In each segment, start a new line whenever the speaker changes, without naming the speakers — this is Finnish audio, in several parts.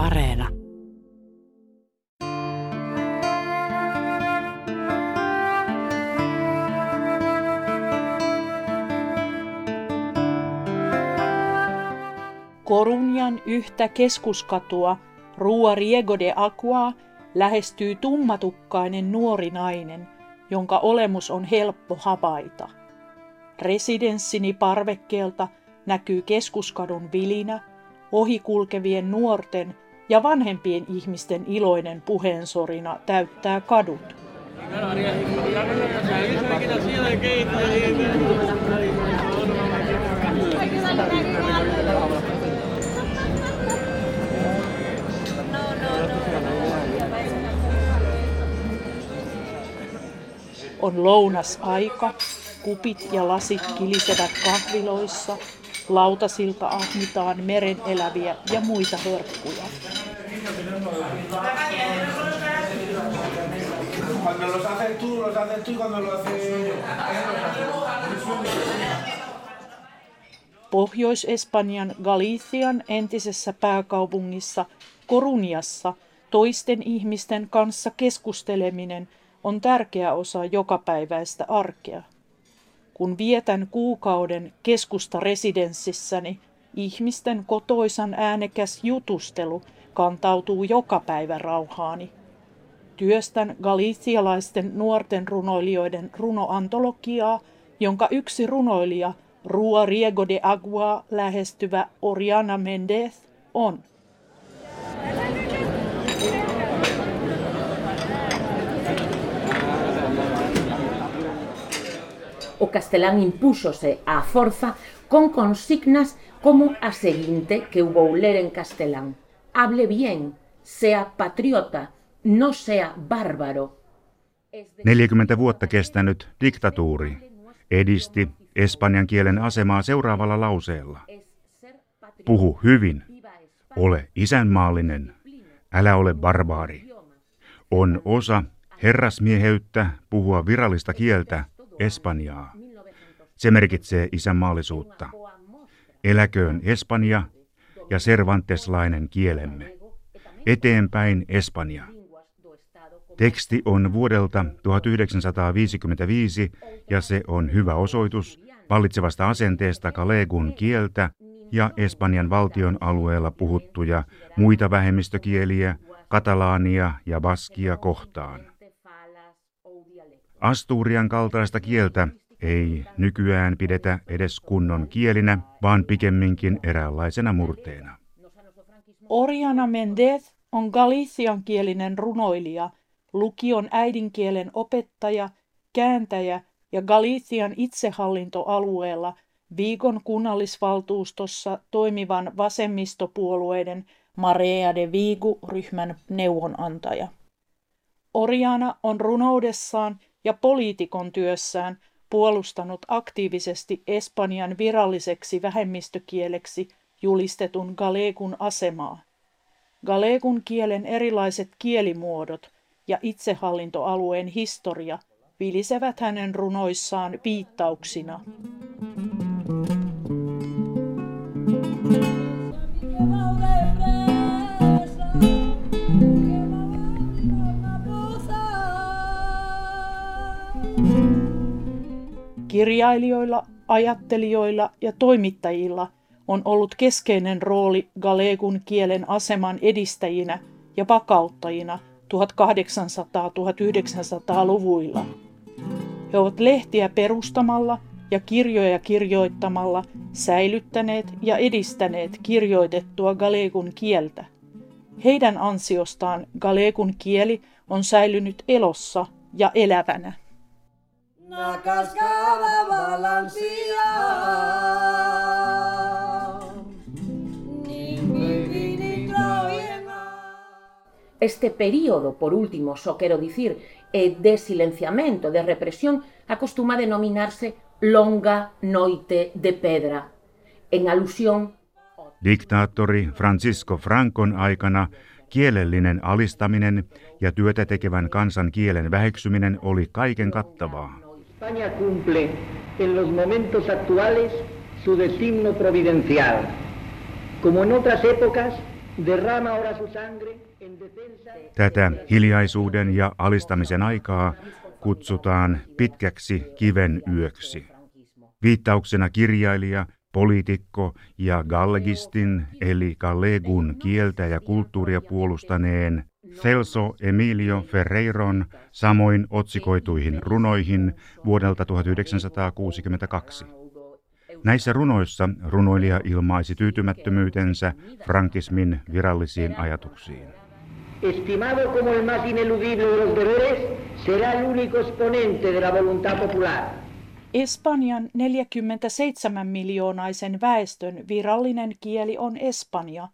Areena.
Korunjan yhtä keskuskatua Rua Riego de Aqua lähestyy tummatukkainen nuori nainen, jonka olemus on helppo havaita. Residenssini parvekkeelta näkyy keskuskadun vilinä, ohikulkevien nuorten ja vanhempien ihmisten iloinen puheensorina täyttää kadut. On lounasaika, kupit ja lasit kilisevät kahviloissa, lautasilta ahmitaan meren eläviä ja muita herkkuja. Pohjois-Espanjan Galician entisessä pääkaupungissa Koruniassa toisten ihmisten kanssa keskusteleminen on tärkeä osa jokapäiväistä arkea. Kun vietän kuukauden keskustaresidenssissäni, ihmisten kotoisan äänekäs jutustelu kantautuu joka päivä rauhaani. Työstän galicialaisten nuorten runoilijoiden runoantologiaa, jonka yksi runoilija, Rua Riego de Agua lähestyvä Oriana Mendez, on.
o castelán impúxose á forza con consignas como a seguinte que eu vou ler en castelán. Hable bien, sea patriota, no sea bárbaro.
40 vuotta kestänyt diktatuuri edisti espanjan kielen asemaa seuraavalla lauseella. Puhu hyvin, ole isänmaallinen, älä ole barbaari. On osa herrasmieheyttä puhua virallista kieltä Espanjaa. Se merkitsee isänmaallisuutta. Eläköön Espanja ja servanteslainen kielemme. Eteenpäin Espanja. Teksti on vuodelta 1955 ja se on hyvä osoitus vallitsevasta asenteesta kalegun kieltä ja Espanjan valtion alueella puhuttuja muita vähemmistökieliä, katalaania ja baskia kohtaan. Asturian kaltaista kieltä ei nykyään pidetä edes kunnon kielinä, vaan pikemminkin eräänlaisena murteena.
Oriana Mendez on galician kielinen runoilija, lukion äidinkielen opettaja, kääntäjä ja Galician itsehallintoalueella viikon kunnallisvaltuustossa toimivan vasemmistopuolueiden Marea de Vigu-ryhmän neuvonantaja. Oriana on runoudessaan ja poliitikon työssään puolustanut aktiivisesti Espanjan viralliseksi vähemmistökieleksi julistetun galegun asemaa. Galegun kielen erilaiset kielimuodot ja itsehallintoalueen historia vilisevät hänen runoissaan viittauksina. Kirjailijoilla, ajattelijoilla ja toimittajilla on ollut keskeinen rooli galegun kielen aseman edistäjinä ja vakauttajina 1800-1900-luvuilla. He ovat lehtiä perustamalla ja kirjoja kirjoittamalla säilyttäneet ja edistäneet kirjoitettua galegun kieltä. Heidän ansiostaan galegun kieli on säilynyt elossa ja elävänä. Na cascada balancea.
Este período, por último, só quero dicir, é de silenciamento, de represión, acostuma a denominarse longa noite de pedra, en alusión
Diktaattori Francisco Francon aikana kielellinen alistaminen ja työtä tekevän kansan kielen väheksyminen oli kaiken kattavaa.
España cumple en los momentos actuales su destino providencial. Como en otras épocas, derrama ahora su sangre en defensa
Tätä hiljaisuuden ja alistamisen aikaa kutsutaan pitkäksi kiven yöksi. Viittauksena kirjailija, poliitikko ja gallegistin eli gallegun kieltä ja kulttuuria puolustaneen Celso Emilio Ferreiron samoin otsikoituihin runoihin vuodelta 1962. Näissä runoissa runoilija ilmaisi tyytymättömyytensä frankismin virallisiin ajatuksiin.
estimado como el más ineludible de los deberes, será el único exponente de la voluntad popular.
Espanjan 47 miljoonaisen väestön virallinen kieli on espanja.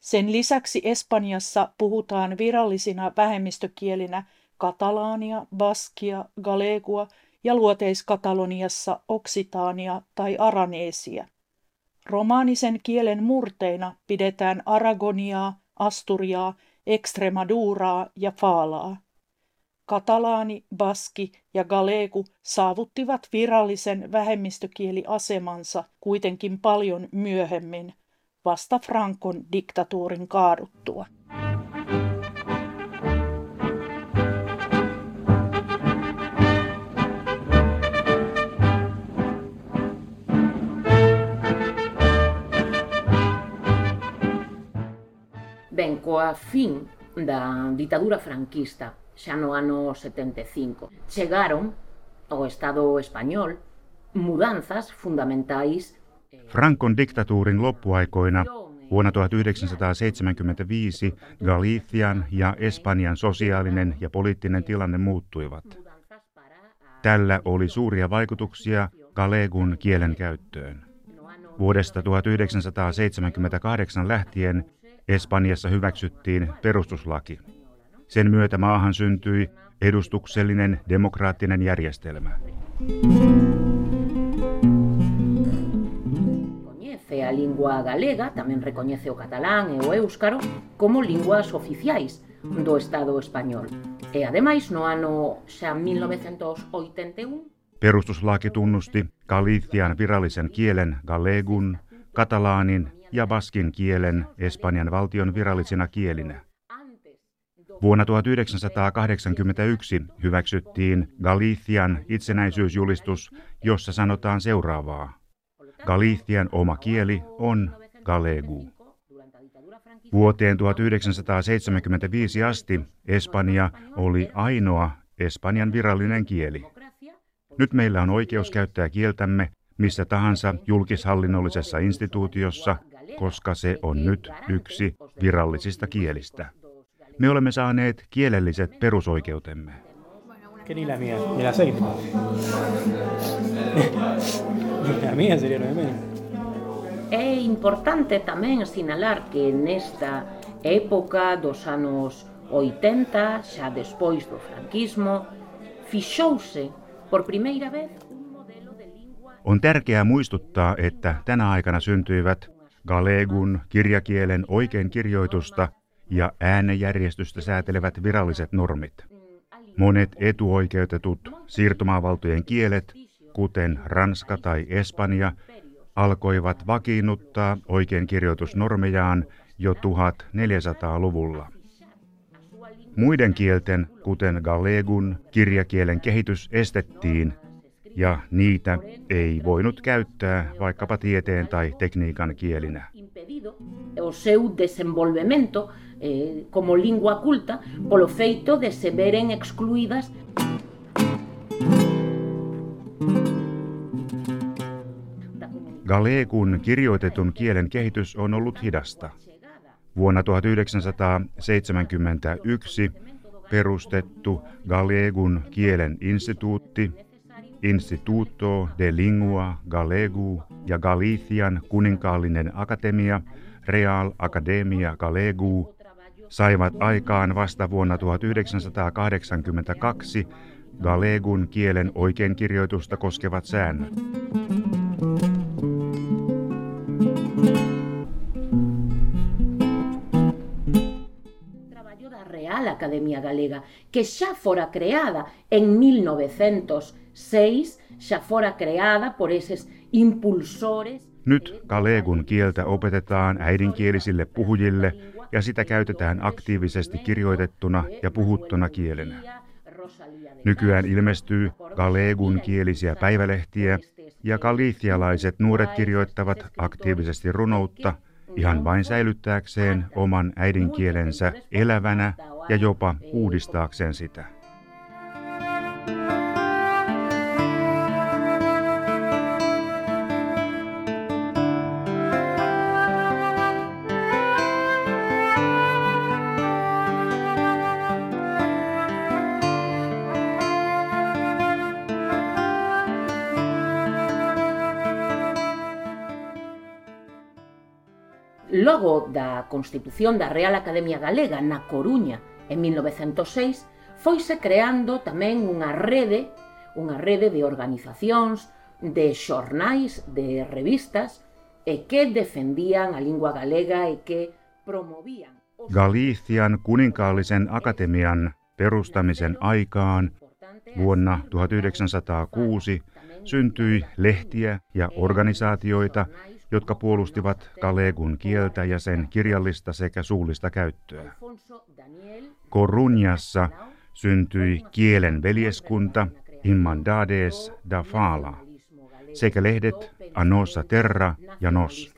Sen lisäksi Espanjassa puhutaan virallisina vähemmistökielinä katalaania, baskia, galegua ja luoteiskataloniassa oksitaania tai araneesia. Romaanisen kielen murteina pidetään aragoniaa, asturiaa, Extremaduraa ja Faalaa. Katalaani, baski ja galegu saavuttivat virallisen vähemmistökieliasemansa kuitenkin paljon myöhemmin, vasta Frankon diktatuurin kaaduttua.
Ben, coa fin da ditadura franquista, xa no ano 75, chegaron ao Estado español mudanzas fundamentais
Frankon diktatuurin loppuaikoina vuonna 1975 Galician ja Espanjan sosiaalinen ja poliittinen tilanne muuttuivat. Tällä oli suuria vaikutuksia galegun kielen käyttöön. Vuodesta 1978 lähtien Espanjassa hyväksyttiin perustuslaki. Sen myötä maahan syntyi edustuksellinen demokraattinen järjestelmä.
Recoñece a lingua galega, tamén recoñece o catalán e o éuscaro como linguas oficiais do Estado español. E ademais no ano xa 1981
Perustuslaki tunnusti Galician virallisen kielen galegun, katalaanin ja baskin kielen Espanjan valtion virallisina kielinä. Vuonna 1981 hyväksyttiin Galician itsenäisyysjulistus, jossa sanotaan seuraavaa. Galician oma kieli on galegu. Vuoteen 1975 asti Espanja oli ainoa Espanjan virallinen kieli. Nyt meillä on oikeus käyttää kieltämme missä tahansa julkishallinnollisessa instituutiossa, koska se on nyt yksi virallisista kielistä. Me olemme saaneet kielelliset perusoikeutemme.
La mía sería lo de menos.
É importante tamén sinalar que nesta época dos anos 80, xa despois do franquismo, fixouse por primeira vez un modelo de lingua
On tärkeää muistuttaa, että tänä aikana syntyivät Galegun kirjakielen oikein kirjoitusta ja äänenjärjestystä säätelevät viralliset normit. Monet etuoikeutetut siirtomaavaltojen kielet, kuten ranska tai espanja, alkoivat vakiinnuttaa oikein kirjoitusnormejaan jo 1400-luvulla. Muiden kielten, kuten galegun, kirjakielen kehitys estettiin ja niitä ei voinut käyttää vaikkapa tieteen tai tekniikan kielinä.
eh, como lingua culta polo feito de se veren excluídas
Galegun kirjoitetun kielen kehitys on ollut hidasta. Vuonna 1971 perustettu Galegun kielen instituutti, Instituto de Lingua Galegu ja Galician kuninkaallinen akatemia, Real Academia Galegu, saivat aikaan vasta vuonna 1982 Galegun kielen oikeinkirjoitusta koskevat säännöt.
Academia Galega, que xa fora creada en 1906, xa fora creada por eses impulsores
Nyt galegun kieltä opetetaan äidinkielisille puhujille ja sitä käytetään aktiivisesti kirjoitettuna ja puhuttuna kielenä. Nykyään ilmestyy galegun kielisiä päivälehtiä ja galicialaiset nuoret kirjoittavat aktiivisesti runoutta ihan vain säilyttääkseen oman äidinkielensä elävänä ja jopa uudistaakseen sitä.
logo da Constitución da Real Academia Galega na Coruña en 1906, foise creando tamén unha rede, unha rede de organizacións, de xornais, de revistas, e que defendían a lingua galega e que promovían
Galician kuninkaallisen akatemian perustamisen aikaan. Vuonna 1906 syntyi lehtiä ja organisaatioita, jotka puolustivat Galegun kieltä ja sen kirjallista sekä suullista käyttöä. Korunjassa syntyi kielen veljeskunta Immandades da Fala sekä lehdet Anosa Terra ja Nos.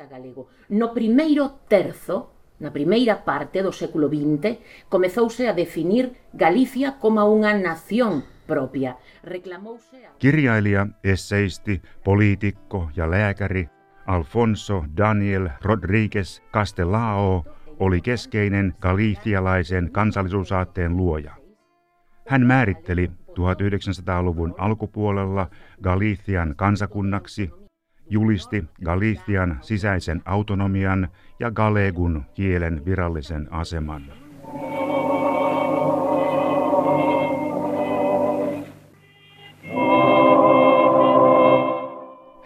No primeiro terzo, na primeira parte do século XX, comezouse a definir Galicia como unha nación propia.
Kirjailija, esseisti, poliitikko ja lääkäri Alfonso Daniel Rodriguez Castelao oli keskeinen galicialaisen kansallisuusaatteen luoja. Hän määritteli 1900-luvun alkupuolella Galician kansakunnaksi, julisti Galician sisäisen autonomian ja galegun kielen virallisen aseman.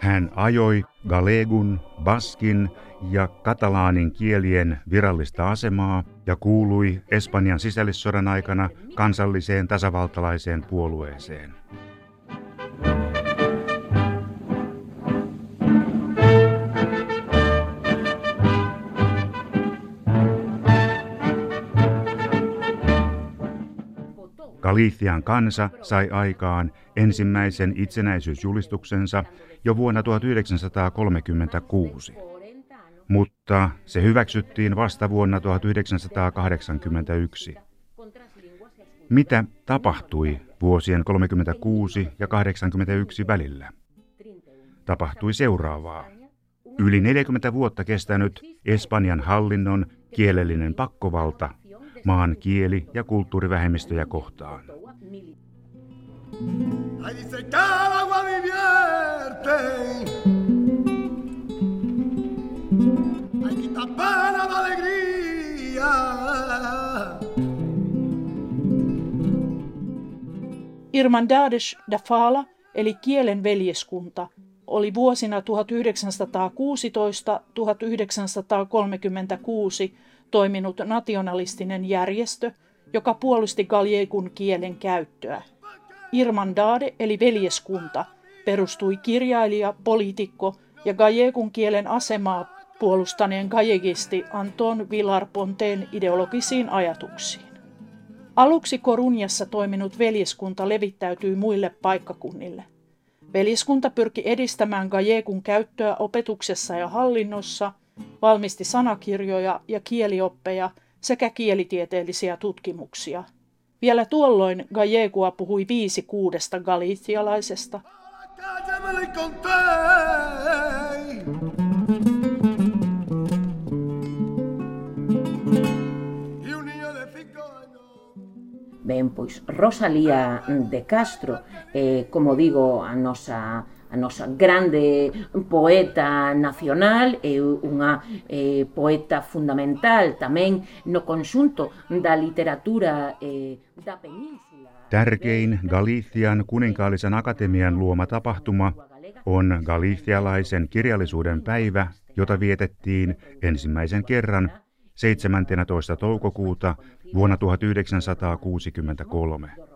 Hän ajoi galegun, baskin ja katalaanin kielien virallista asemaa ja kuului Espanjan sisällissodan aikana kansalliseen tasavaltalaiseen puolueeseen. Galician kansa sai aikaan ensimmäisen itsenäisyysjulistuksensa jo vuonna 1936, mutta se hyväksyttiin vasta vuonna 1981. Mitä tapahtui vuosien 36 ja 81 välillä? Tapahtui seuraavaa. Yli 40 vuotta kestänyt Espanjan hallinnon kielellinen pakkovalta maan kieli- ja kulttuurivähemmistöjä kohtaan.
Irmandades da Fala, eli kielen veljeskunta, oli vuosina 1916-1936 toiminut nationalistinen järjestö, joka puolusti galjeikun kielen käyttöä. Irmandade eli veljeskunta perustui kirjailija, poliitikko ja gallekun kielen asemaa puolustaneen gallegisti Anton Villar Ponteen ideologisiin ajatuksiin. Aluksi Korunjassa toiminut veljeskunta levittäytyi muille paikkakunnille. Veljeskunta pyrki edistämään gallekun käyttöä opetuksessa ja hallinnossa – valmisti sanakirjoja ja kielioppeja sekä kielitieteellisiä tutkimuksia. Vielä tuolloin Gallegua puhui viisi kuudesta galicialaisesta.
Ben, pois Rosalía de Castro, eh, como digo, a nosa a nosa grande poeta nacional e unha eh, poeta fundamental tamén no conxunto da literatura eh, da península.
Tärkein Galician kuninkaallisen akatemian luoma tapahtuma on galicialaisen kirjallisuuden päivä, jota vietettiin ensimmäisen kerran 17. toukokuuta vuonna 1963.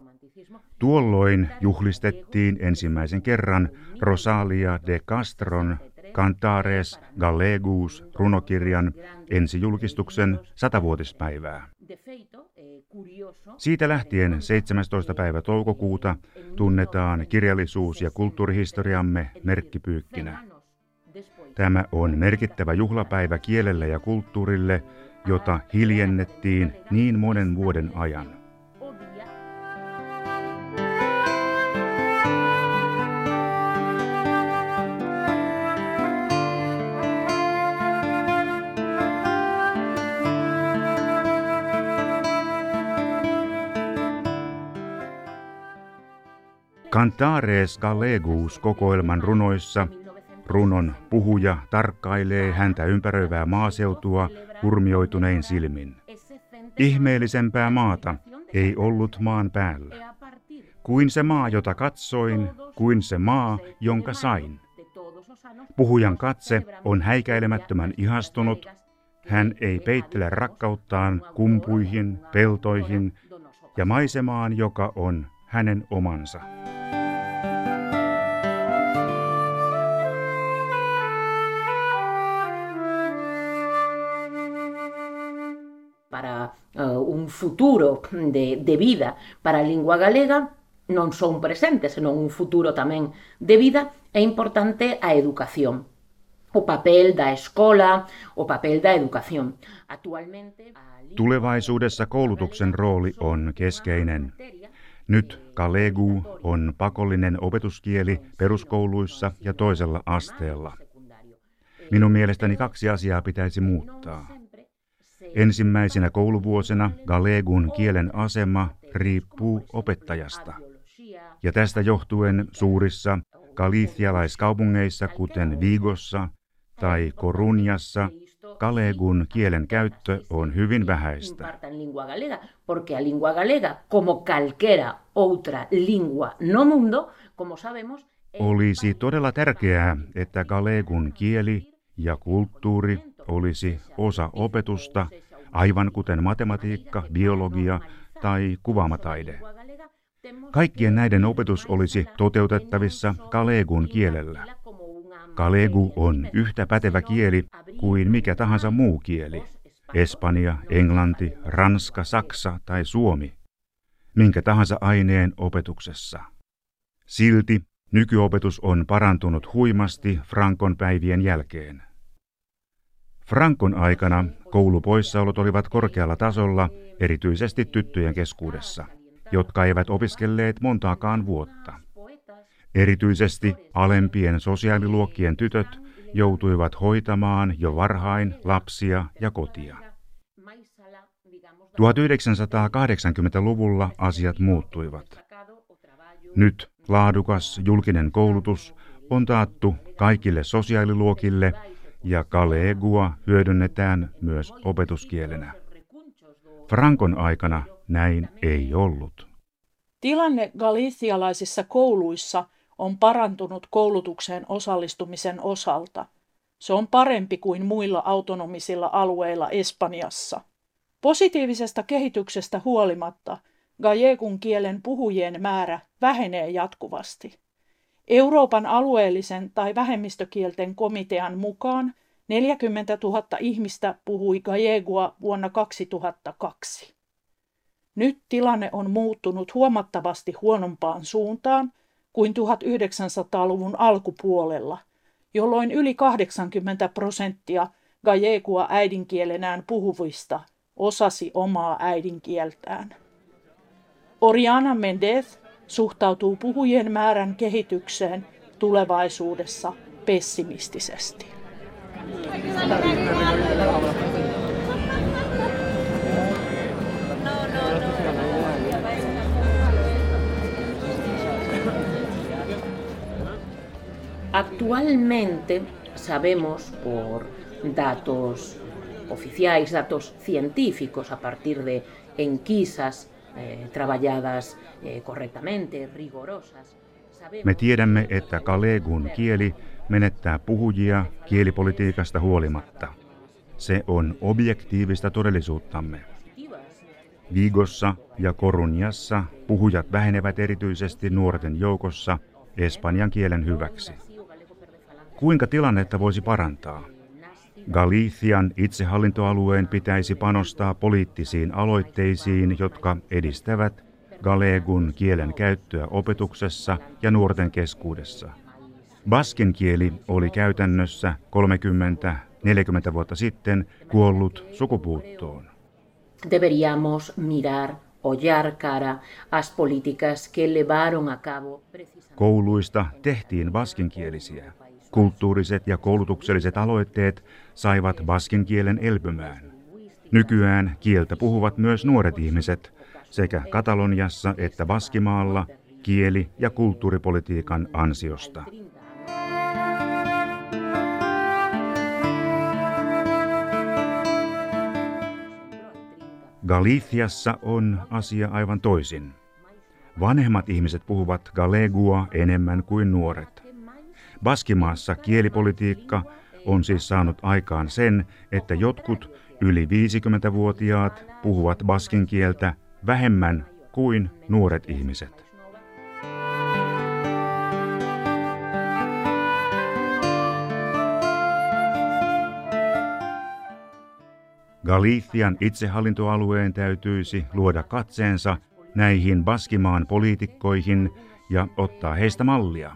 Tuolloin juhlistettiin ensimmäisen kerran Rosalia de Castron Cantares Gallegus runokirjan ensijulkistuksen satavuotispäivää. Siitä lähtien 17. päivä toukokuuta tunnetaan kirjallisuus- ja kulttuurihistoriamme merkkipyykkinä. Tämä on merkittävä juhlapäivä kielelle ja kulttuurille, jota hiljennettiin niin monen vuoden ajan. Cantares Gallegus kokoelman runoissa runon puhuja tarkkailee häntä ympäröivää maaseutua hurmioitunein silmin. Ihmeellisempää maata ei ollut maan päällä. Kuin se maa, jota katsoin, kuin se maa, jonka sain. Puhujan katse on häikäilemättömän ihastunut. Hän ei peittele rakkauttaan kumpuihin, peltoihin ja maisemaan, joka on hänen omansa.
uh, un futuro de, de vida para a lingua galega, non só un presente, senón un futuro tamén de vida, é importante a educación. O papel da escola, o papel da educación.
Actualmente... Tulevaisuudessa koulutuksen rooli on keskeinen. Nyt Kalegu on pakollinen opetuskieli peruskouluissa ja toisella asteella. Minun mielestäni kaksi asiaa pitäisi muuttaa. Ensimmäisenä kouluvuosina Galegun kielen asema riippuu opettajasta. Ja tästä johtuen suurissa galicialaiskaupungeissa, kuten Vigossa tai Korunjassa, Galegun kielen käyttö on hyvin vähäistä.
No
olisi todella tärkeää, että Galegun kieli ja kulttuuri olisi osa opetusta, aivan kuten matematiikka, biologia tai kuvaamataide. Kaikkien näiden opetus olisi toteutettavissa Kalegun kielellä. Kalegu on yhtä pätevä kieli kuin mikä tahansa muu kieli. Espanja, Englanti, Ranska, Saksa tai Suomi. Minkä tahansa aineen opetuksessa. Silti nykyopetus on parantunut huimasti Frankon päivien jälkeen. Frankon aikana koulupoissaolot olivat korkealla tasolla, erityisesti tyttöjen keskuudessa, jotka eivät opiskelleet montaakaan vuotta. Erityisesti alempien sosiaaliluokkien tytöt joutuivat hoitamaan jo varhain lapsia ja kotia. 1980-luvulla asiat muuttuivat. Nyt laadukas julkinen koulutus on taattu kaikille sosiaaliluokille ja Kalegua hyödynnetään myös opetuskielenä. Frankon aikana näin ei ollut.
Tilanne galicialaisissa kouluissa on parantunut koulutukseen osallistumisen osalta. Se on parempi kuin muilla autonomisilla alueilla Espanjassa. Positiivisesta kehityksestä huolimatta gallegun kielen puhujien määrä vähenee jatkuvasti. Euroopan alueellisen tai vähemmistökielten komitean mukaan 40 000 ihmistä puhui gallegua vuonna 2002. Nyt tilanne on muuttunut huomattavasti huonompaan suuntaan kuin 1900-luvun alkupuolella, jolloin yli 80 prosenttia gallegua äidinkielenään puhuvista osasi omaa äidinkieltään. Oriana Mendez suhtautuu puhujien määrän kehitykseen tulevaisuudessa pessimistisesti.
Actualmente sabemos por datos oficiais, datos científicos a partir de enquisas eh, trabajadas eh, correctamente, rigorosas.
Me tiedämme, että Kalegun kieli menettää puhujia kielipolitiikasta huolimatta. Se on objektiivista todellisuuttamme. Vigossa ja Korunjassa puhujat vähenevät erityisesti nuorten joukossa espanjan kielen hyväksi. kuinka tilannetta voisi parantaa. Galician itsehallintoalueen pitäisi panostaa poliittisiin aloitteisiin, jotka edistävät galegun kielen käyttöä opetuksessa ja nuorten keskuudessa. Baskin kieli oli käytännössä 30-40 vuotta sitten kuollut sukupuuttoon.
Deberíamos mirar ollar cara as políticas que levaron a cabo
Kouluista tehtiin baskinkielisiä. Kulttuuriset ja koulutukselliset aloitteet saivat baskin kielen elpymään. Nykyään kieltä puhuvat myös nuoret ihmiset sekä Kataloniassa että Baskimaalla kieli- ja kulttuuripolitiikan ansiosta. Galiciassa on asia aivan toisin. Vanhemmat ihmiset puhuvat galegua enemmän kuin nuoret. Baskimaassa kielipolitiikka on siis saanut aikaan sen, että jotkut yli 50-vuotiaat puhuvat baskin kieltä vähemmän kuin nuoret ihmiset. Galician itsehallintoalueen täytyisi luoda katseensa näihin Baskimaan poliitikkoihin ja ottaa heistä mallia.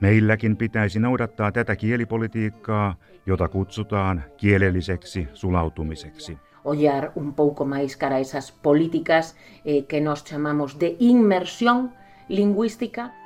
Meilläkin pitäisi noudattaa tätä kielipolitiikkaa, jota kutsutaan kielelliseksi sulautumiseksi.
ollar un pouco máis cara esas políticas eh, que nos chamamos de inmersión lingüística